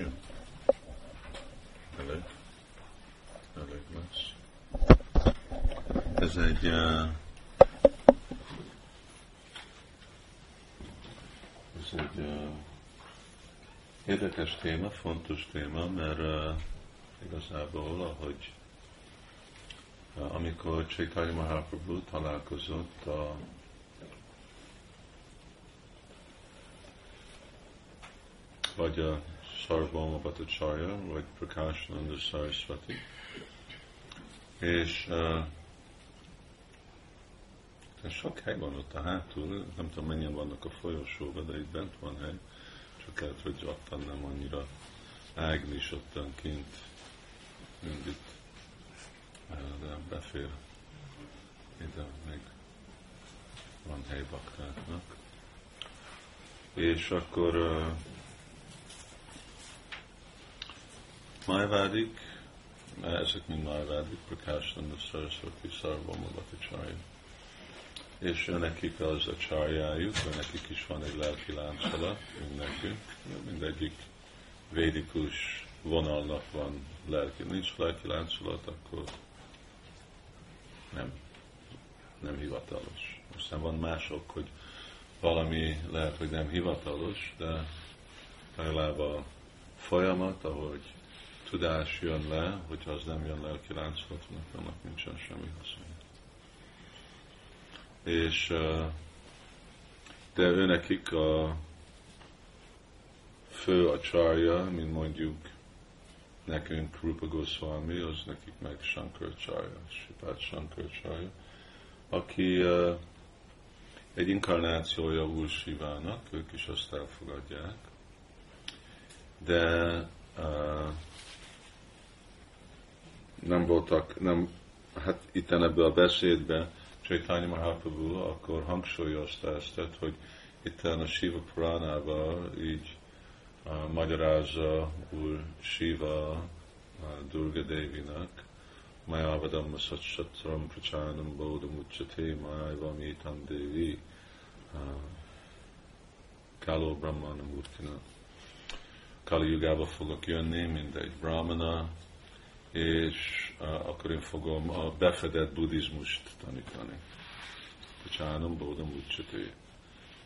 Jó. Elég. Elég lesz. Ez egy uh, ez egy uh, érdekes téma, fontos téma, mert uh, igazából, ahogy uh, amikor Chaitanya Mahaprabhu találkozott a vagy a Sarvama Bhattacharya, vagy Prakashananda Saraswati. És uh, sok hely van ott a hátul, nem tudom mennyien vannak a folyosóban, de itt bent van hely, csak lehet, hogy ottan nem annyira Ágnis ottan kint, mind itt, de befér ide, még van hely baktáknak. És akkor uh, Májvádik, ezek mind Májvádik, Prakásnanda Saraswati Sarvama Bhattacharya. És nekik az a csarjájuk, nekik is van egy lelki láncolat, mint nekünk. Mindegyik védikus vonalnak van lelki. Nincs lelki láncolat, akkor nem, nem hivatalos. Aztán van mások, hogy valami lehet, hogy nem hivatalos, de legalább a folyamat, ahogy tudás jön le, hogyha az nem jön le a kilánclatnak, annak nincsen semmi haszon. És de ő nekik a fő a csarja, mint mondjuk nekünk Rupa Goswami, az nekik meg Shankar Charya, Sipát Shankar Charya, aki egy inkarnációja Úr Sivának, ők is azt elfogadják, de uh, nem voltak, nem, hát itt ebbe a beszédben Chaitanya Mahaprabhu akkor hangsúlyozta ezt, hogy itt a Shiva Puránában így uh, magyarázza úr Shiva uh, Durga Devinak, Mayavadam Satsatram Prachanam Bodham Uchate Mayavam Itam Devi uh, Kalo Brahmana Murtina. Kali Yugába fogok jönni, mint egy brahmana, és akkor én fogom a befedett buddhizmust tanítani. Csánam Bódam Ucsaté.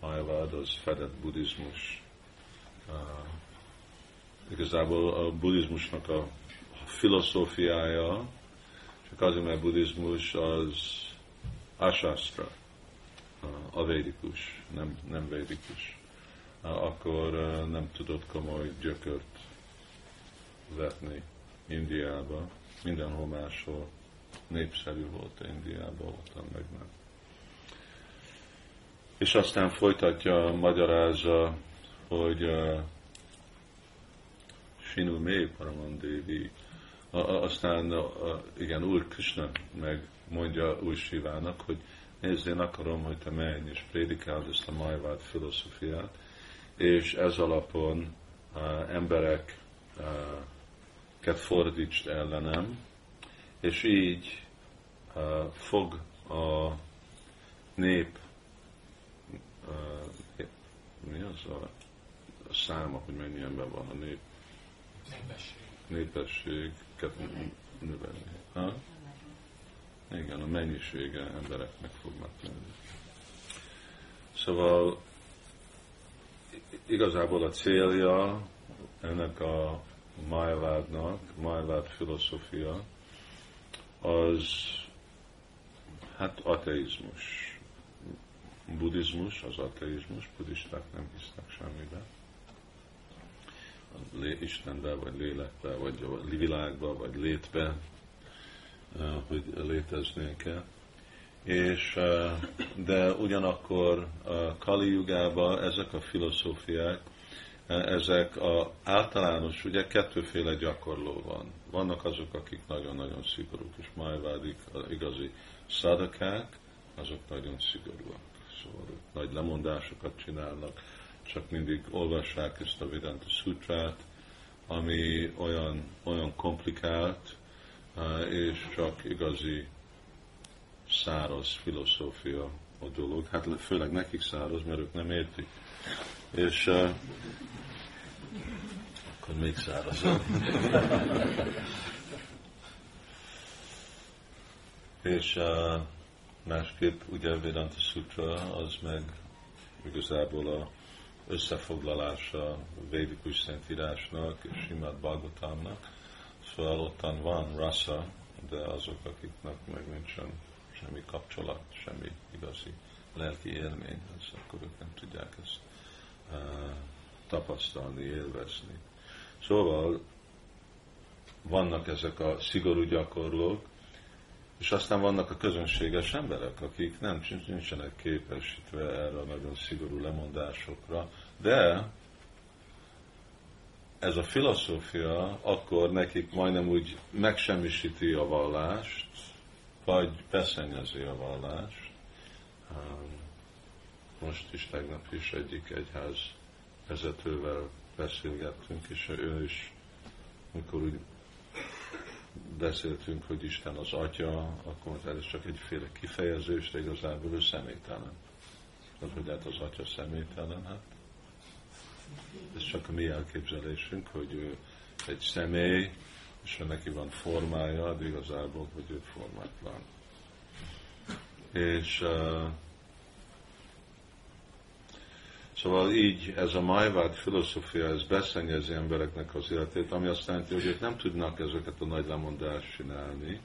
Májvád az fedett buddhizmus. Igazából a buddhizmusnak a filozófiája, csak azért, mert buddhizmus az asastra, uh, a védikus, nem, nem védikus. Akkor nem tudott komoly gyökört vetni Indiába, mindenhol máshol népszerű volt Indiában, voltam meg nem. És aztán folytatja, magyarázza, hogy uh, Sinu Mé Paramandevi, aztán uh, igen, Úr Krishna meg mondja Úr Sivának, hogy nézd, én akarom, hogy te menj és prédikáld ezt a majvált filozófiát, és ez alapon uh, emberek uh, fordítsd ellenem, és így uh, fog a nép, uh, mi az a, a száma, hogy mennyi ember van a nép? Népesség. Népességet növelni. Ha? Igen, a mennyisége embereknek fognak nőni. Szóval igazából a célja ennek a Májvádnak, Májvád filozófia, az hát ateizmus. Buddhizmus az ateizmus, buddhisták nem hisznek semmibe. Istenbe, vagy lélekbe, vagy a világba, vagy létbe, hogy léteznék-e. És, de ugyanakkor a Kali ezek a filozófiák, ezek a általános, ugye kettőféle gyakorló van. Vannak azok, akik nagyon-nagyon szigorúk, és májvádik, az igazi szadakák, azok nagyon szigorúak. Szóval nagy lemondásokat csinálnak, csak mindig olvassák ezt a Vedanta Sutrát, ami olyan, olyan komplikált, és csak igazi száraz filozófia a dolog. Hát főleg nekik száraz, mert ők nem értik. És akkor még szárazabb. és uh, másképp ugye Vedanta Sutra az meg igazából a összefoglalása a védikus szentírásnak és Simát Bhagavatamnak. Szóval ottan van rasa, de azok, akiknek meg nincsen semmi kapcsolat, semmi igazi lelki élmény, az akkor ők nem tudják ezt uh, tapasztalni, élvezni. Szóval vannak ezek a szigorú gyakorlók, és aztán vannak a közönséges emberek, akik nem nincsenek képesítve erre a nagyon szigorú lemondásokra, de ez a filozófia akkor nekik majdnem úgy megsemmisíti a vallást, vagy beszennyezi a vallást. Most is, tegnap is egyik egyház vezetővel beszélgettünk, és ő is, amikor úgy beszéltünk, hogy Isten az Atya, akkor ez csak egyféle kifejezés, de igazából ő személytelen. Az, hogy hát az Atya személytelen, hát ez csak a mi elképzelésünk, hogy ő egy személy, és neki van formája, de igazából, hogy ő formátlan. És uh, Szóval így ez a majvád filozófia, ez beszennyezi embereknek az életét, ami azt jelenti, hogy ők nem tudnak ezeket a nagy lemondást csinálni,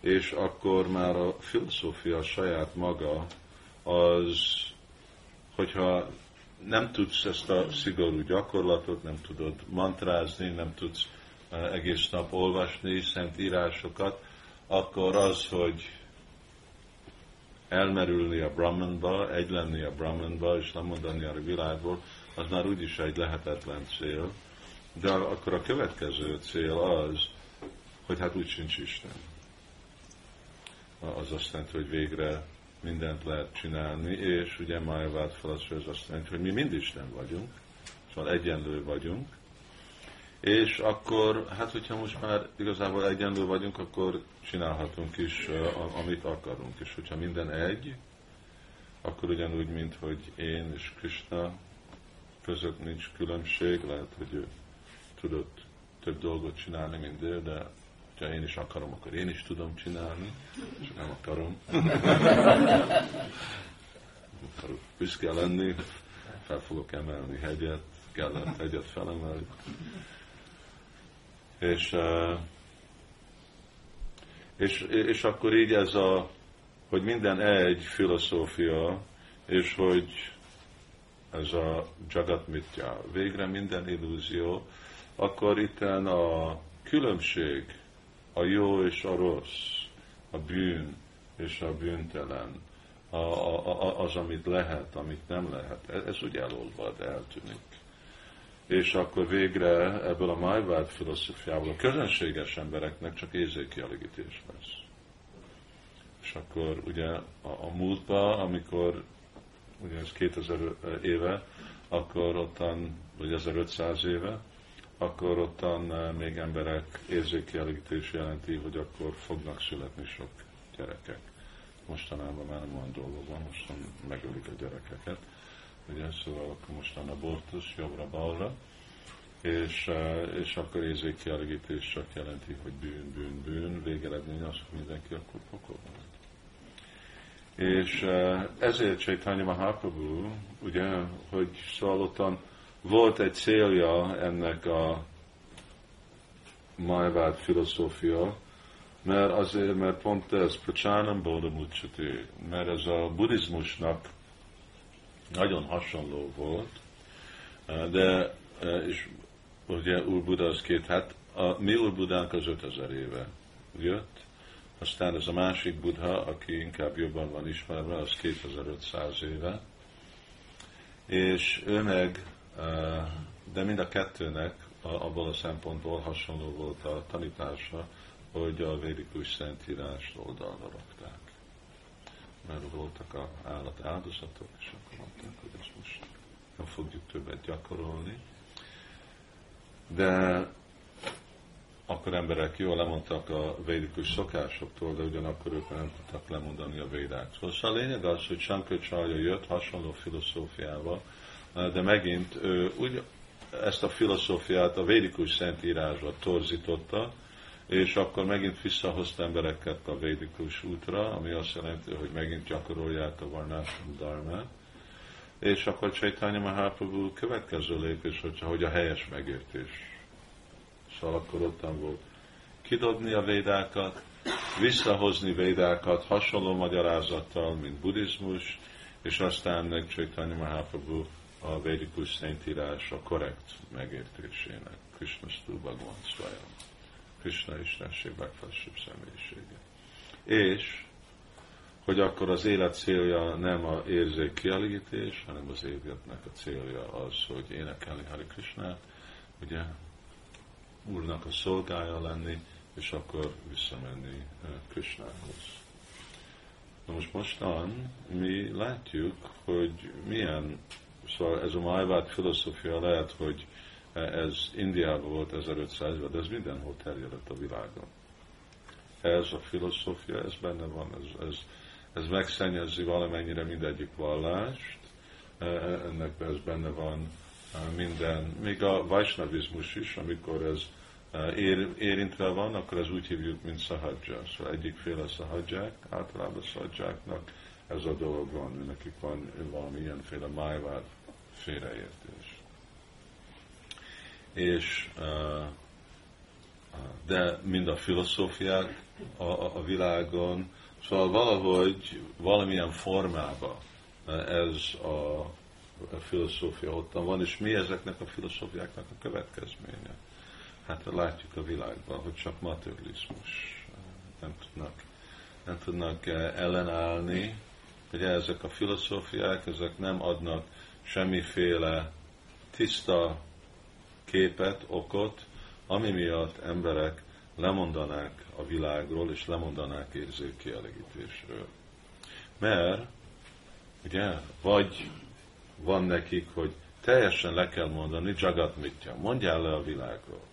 és akkor már a filozófia saját maga az, hogyha nem tudsz ezt a szigorú gyakorlatot, nem tudod mantrázni, nem tudsz eh, egész nap olvasni szent írásokat, akkor az, hogy elmerülni a Brahmanba, egy lenni a Brahmanba, és nem mondani a világból, az már úgyis egy lehetetlen cél. De akkor a következő cél az, hogy hát úgy sincs Isten. Az azt jelenti, hogy végre mindent lehet csinálni, és ugye Mája vált fel az, hogy az azt jelenti, hogy mi mind Isten vagyunk, szóval egyenlő vagyunk, és akkor, hát hogyha most már igazából egyenlő vagyunk, akkor csinálhatunk is, amit akarunk. És hogyha minden egy, akkor ugyanúgy, mint hogy én és Krishna között nincs különbség, lehet, hogy ő tudott több dolgot csinálni, mint ő, de ha én is akarom, akkor én is tudom csinálni, és nem akarom. akarok büszke lenni, fel fogok emelni hegyet, kellett hegyet felemelni. És, és, és akkor így ez a, hogy minden egy filozófia, és hogy ez a jagat mitya, végre minden illúzió, akkor itten a különbség, a jó és a rossz, a bűn és a bűntelen, a, a, a, az, amit lehet, amit nem lehet, ez, ez úgy elolvad, eltűnik és akkor végre ebből a májvád filozófiából a közönséges embereknek csak érzékkielégítés lesz. És akkor ugye a, a múltban, amikor ugye ez 2000 éve, akkor ottan, vagy 1500 éve, akkor ottan eh, még emberek érzékkielégítés jelenti, hogy akkor fognak születni sok gyerekek. Mostanában már nem olyan dolgok van, mostan megölik a gyerekeket ugye, szóval akkor mostan abortusz jobbra-balra, és, eh, és akkor érzékkielégítés csak jelenti, hogy bűn, bűn, bűn, végeredmény az, hogy mindenki akkor pokolban És eh, ezért Chaitanya Mahaprabhu, ugye, hogy szóval volt egy célja ennek a Majvád filozófia, mert azért, mert pont ez, Prachanam Bodha mert ez a buddhizmusnak nagyon hasonló volt, de és ugye Úr Buda az két, hát a mi Úr Budánk az 5000 éve jött, aztán ez a másik Buddha, aki inkább jobban van ismerve, az 2500 éve, és ő meg, de mind a kettőnek abból a szempontból hasonló volt a tanítása, hogy a védikus szentírást oldalra rakták mert voltak a állat áldozatok, és akkor mondták, hogy ezt most nem fogjuk többet gyakorolni. De akkor emberek jól lemondtak a védikus szokásoktól, de ugyanakkor ők nem tudtak lemondani a védáktól. Szóval a lényeg az, hogy Sanköcsarja jött hasonló filozófiával, de megint ő úgy ezt a filozófiát a védikus szentírásba torzította, és akkor megint visszahozta embereket a védikus útra, ami azt jelenti, hogy megint gyakorolják a Varnashram Dharmát, és akkor Chaitanya Mahaprabhu következő lépés, hogyha, hogy a helyes megértés. Szóval akkor ottan volt kidobni a védákat, visszahozni védákat hasonló magyarázattal, mint buddhizmus, és aztán meg Chaitanya Mahaprabhu a védikus szentírás a korrekt megértésének, Krishna Stu Bhagavan Swayam, Krishna Istenség legfelsőbb személyisége. És hogy akkor az élet célja nem a érzék kielégítés, hanem az életnek a célja az, hogy énekelni Hari Krishnát, ugye Úrnak a szolgája lenni, és akkor visszamenni Krishnához. Na most mostan mi látjuk, hogy milyen, szóval ez a Májvát filozófia lehet, hogy ez Indiában volt 1500-ben, de ez mindenhol terjedett a világon. Ez a filozófia, ez benne van, ez, ez, ez megszennyezi valamennyire mindegyik vallást, e, ennek ez benne van e, minden, még a vajsnavizmus is, amikor ez ér, érintve van, akkor ez úgy hívjuk, mint szahadzsa. Szóval egyikféle szahadzsák, általában szahadzsáknak ez a dolog van, nekik van valami ilyenféle májvád félreértés. És de mind a filozófiák a, a, világon, szóval valahogy valamilyen formában ez a, a filozófia ottan van, és mi ezeknek a filozófiáknak a következménye hát látjuk a világban, hogy csak materializmus. Nem tudnak, nem tudnak ellenállni. hogy ezek a filozófiák, ezek nem adnak semmiféle tiszta képet, okot, ami miatt emberek lemondanák a világról, és lemondanák érzékkielégítésről. Mert, ugye, vagy van nekik, hogy teljesen le kell mondani, Jagat mitja, mondjál le a világról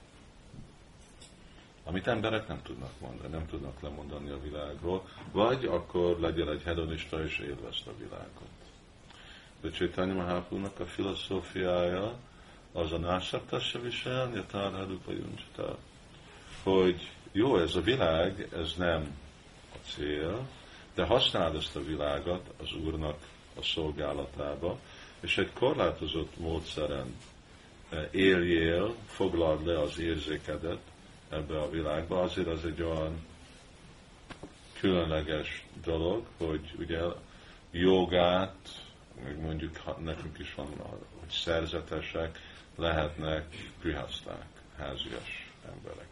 amit emberek nem tudnak mondani, nem tudnak lemondani a világról, vagy akkor legyen egy hedonista és élvezd a világot. De Csaitanya Mahaprabhu-nak a filozófiája az a násaktassa visel, a juncsata, hogy jó, ez a világ, ez nem a cél, de használd ezt a világot az Úrnak a szolgálatába, és egy korlátozott módszeren eh, éljél, foglald le az érzékedet, ebbe a világba, azért az egy olyan különleges dolog, hogy ugye jogát, meg mondjuk nekünk is van, hogy szerzetesek lehetnek prihaszták, házias emberek.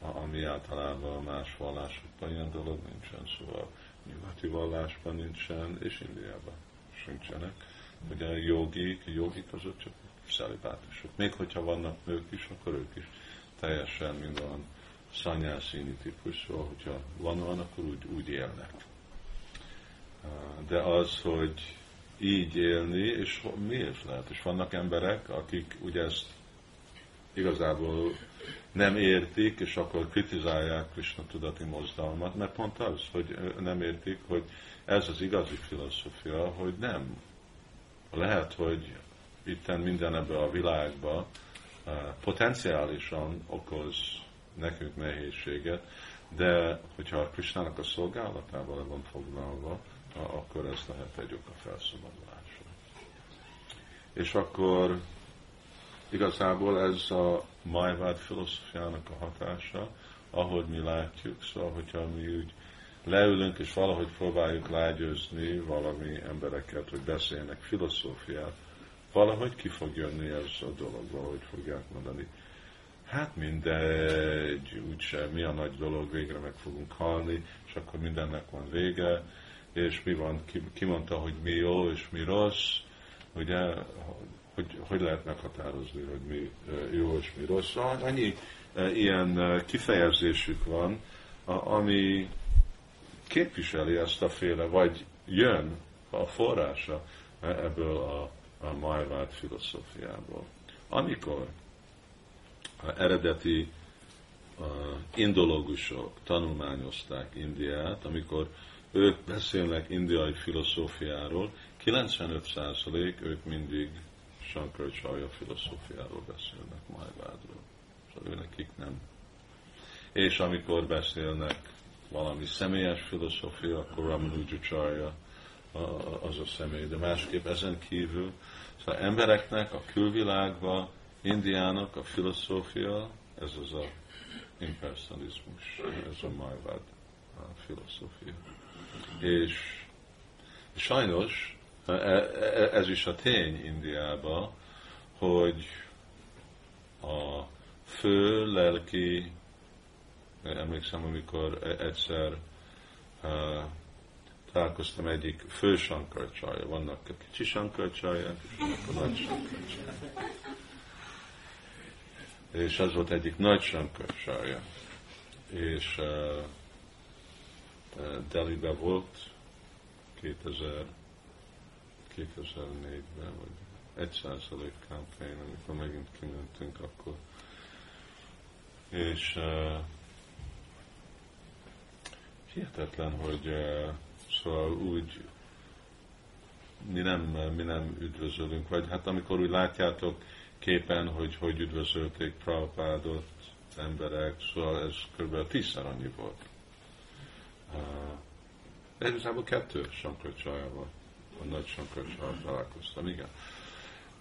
Ami általában más vallásokban ilyen dolog nincsen, szóval nyugati vallásban nincsen, és Indiában sincsenek. Ugye jogik, jogik azok csak szelibátusok. Még hogyha vannak nők is, akkor ők is teljesen, mint olyan szanyászíni típus, szóval, hogyha van van, akkor úgy, úgy élnek. De az, hogy így élni, és miért lehet? És vannak emberek, akik ugye ezt igazából nem értik, és akkor kritizálják Krishna tudati mozdalmat, mert pont az, hogy nem értik, hogy ez az igazi filozófia, hogy nem. Lehet, hogy itten minden ebbe a világba potenciálisan okoz nekünk nehézséget, de hogyha a Krisnának a szolgálatával van foglalva, akkor ez lehet egy ok a felszabadulásra. És akkor igazából ez a Majvád filozófiának a hatása, ahogy mi látjuk, szóval hogyha mi úgy leülünk és valahogy próbáljuk lágyőzni valami embereket, hogy beszélnek filozófiát, valahogy ki fog jönni ez a dolog, valahogy fogják mondani. Hát mindegy, úgyse, mi a nagy dolog, végre meg fogunk halni, és akkor mindennek van vége, és mi van, ki, ki mondta, hogy mi jó és mi rossz, ugye, hogy, hogy lehet meghatározni, hogy mi jó és mi rossz. Annyi ilyen kifejezésük van, ami képviseli ezt a féle, vagy jön a forrása ebből a a Majvád filozófiából. Amikor a eredeti indológusok tanulmányozták Indiát, amikor ők beszélnek indiai filozófiáról, 95% ők mindig Shankaracharya filozófiáról beszélnek Májvádról. Szóval ő nekik nem. És amikor beszélnek valami személyes filozófia, akkor Ramanujacharya az a személy. De másképp ezen kívül, szóval embereknek a külvilágban, Indiának a filozófia, ez az a impersonalizmus, ez a Majvad a filozófia. És sajnos e, e, ez is a tény Indiában, hogy a fő lelki, emlékszem, amikor e, egyszer találkoztam egyik fő sankarcsaja, vannak a kicsi sankarcsaják, és. És ez volt egyik nagy sankarcsaja. És uh, Delhibe volt 2000, 2004-ben, vagy egy százalék kampány, amikor megint kimentünk akkor. És uh, hihetetlen, hogy uh, Szóval úgy mi nem, mi nem üdvözölünk, vagy hát amikor úgy látjátok képen, hogy hogy üdvözölték Prabhupádot emberek, szóval ez kb. tízszer annyi volt. De igazából kettő Sankarcsajával, a nagy Sankarcsajával találkoztam, igen.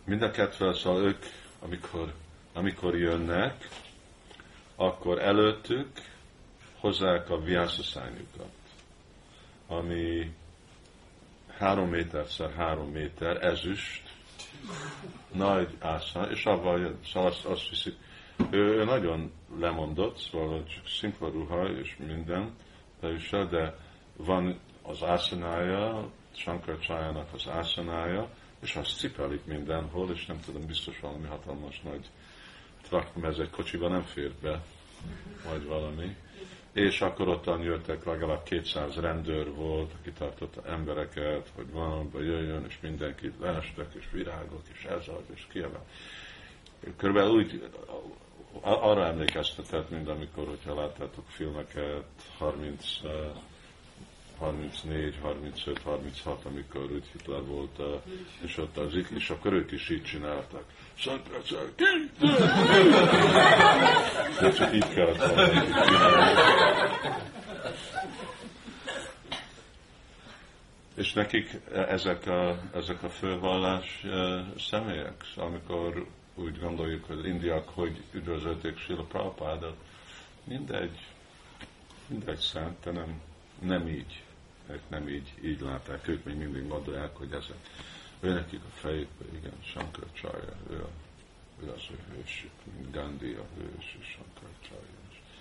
Mind a kettővel, szóval ők, amikor, amikor jönnek, akkor előttük hozzák a viászaszányukat ami három méterszer három méter ezüst, nagy ászán, és avval szóval azt, azt viszik. Ő nagyon lemondott, szóval csak szimpla ruha és minden bevisel, de van az ászanája, Shankar Csájának az ászanája, és azt cipelik mindenhol, és nem tudom, biztos valami hatalmas nagy traktor, ez egy kocsiba nem fér be, vagy valami és akkor ottan jöttek legalább 200 rendőr volt, aki tartotta embereket, hogy valamiba jöjjön, és mindenkit leestek, és virágok, és ez az, és kiemel. Körülbelül úgy arra emlékeztetett, mint amikor, hogyha láttátok filmeket, 30 34, 35, 36, amikor úgy Hitler volt, és ott az és akkor ők is így csináltak. Szentrecek, De csak így kellett És nekik ezek a, ezek a fővallás személyek, amikor úgy gondoljuk, hogy indiak hogy üdvözölték Sila Prabhupádot, mindegy, mindegy szent, de nem, nem így. Ők nem így, így látták, ők még mindig gondolják, hogy ezek, ő nekik a fejükbe, igen, Shankar Csája, ő, ő az ő hősük, mint Gandhi a hős, és Shankar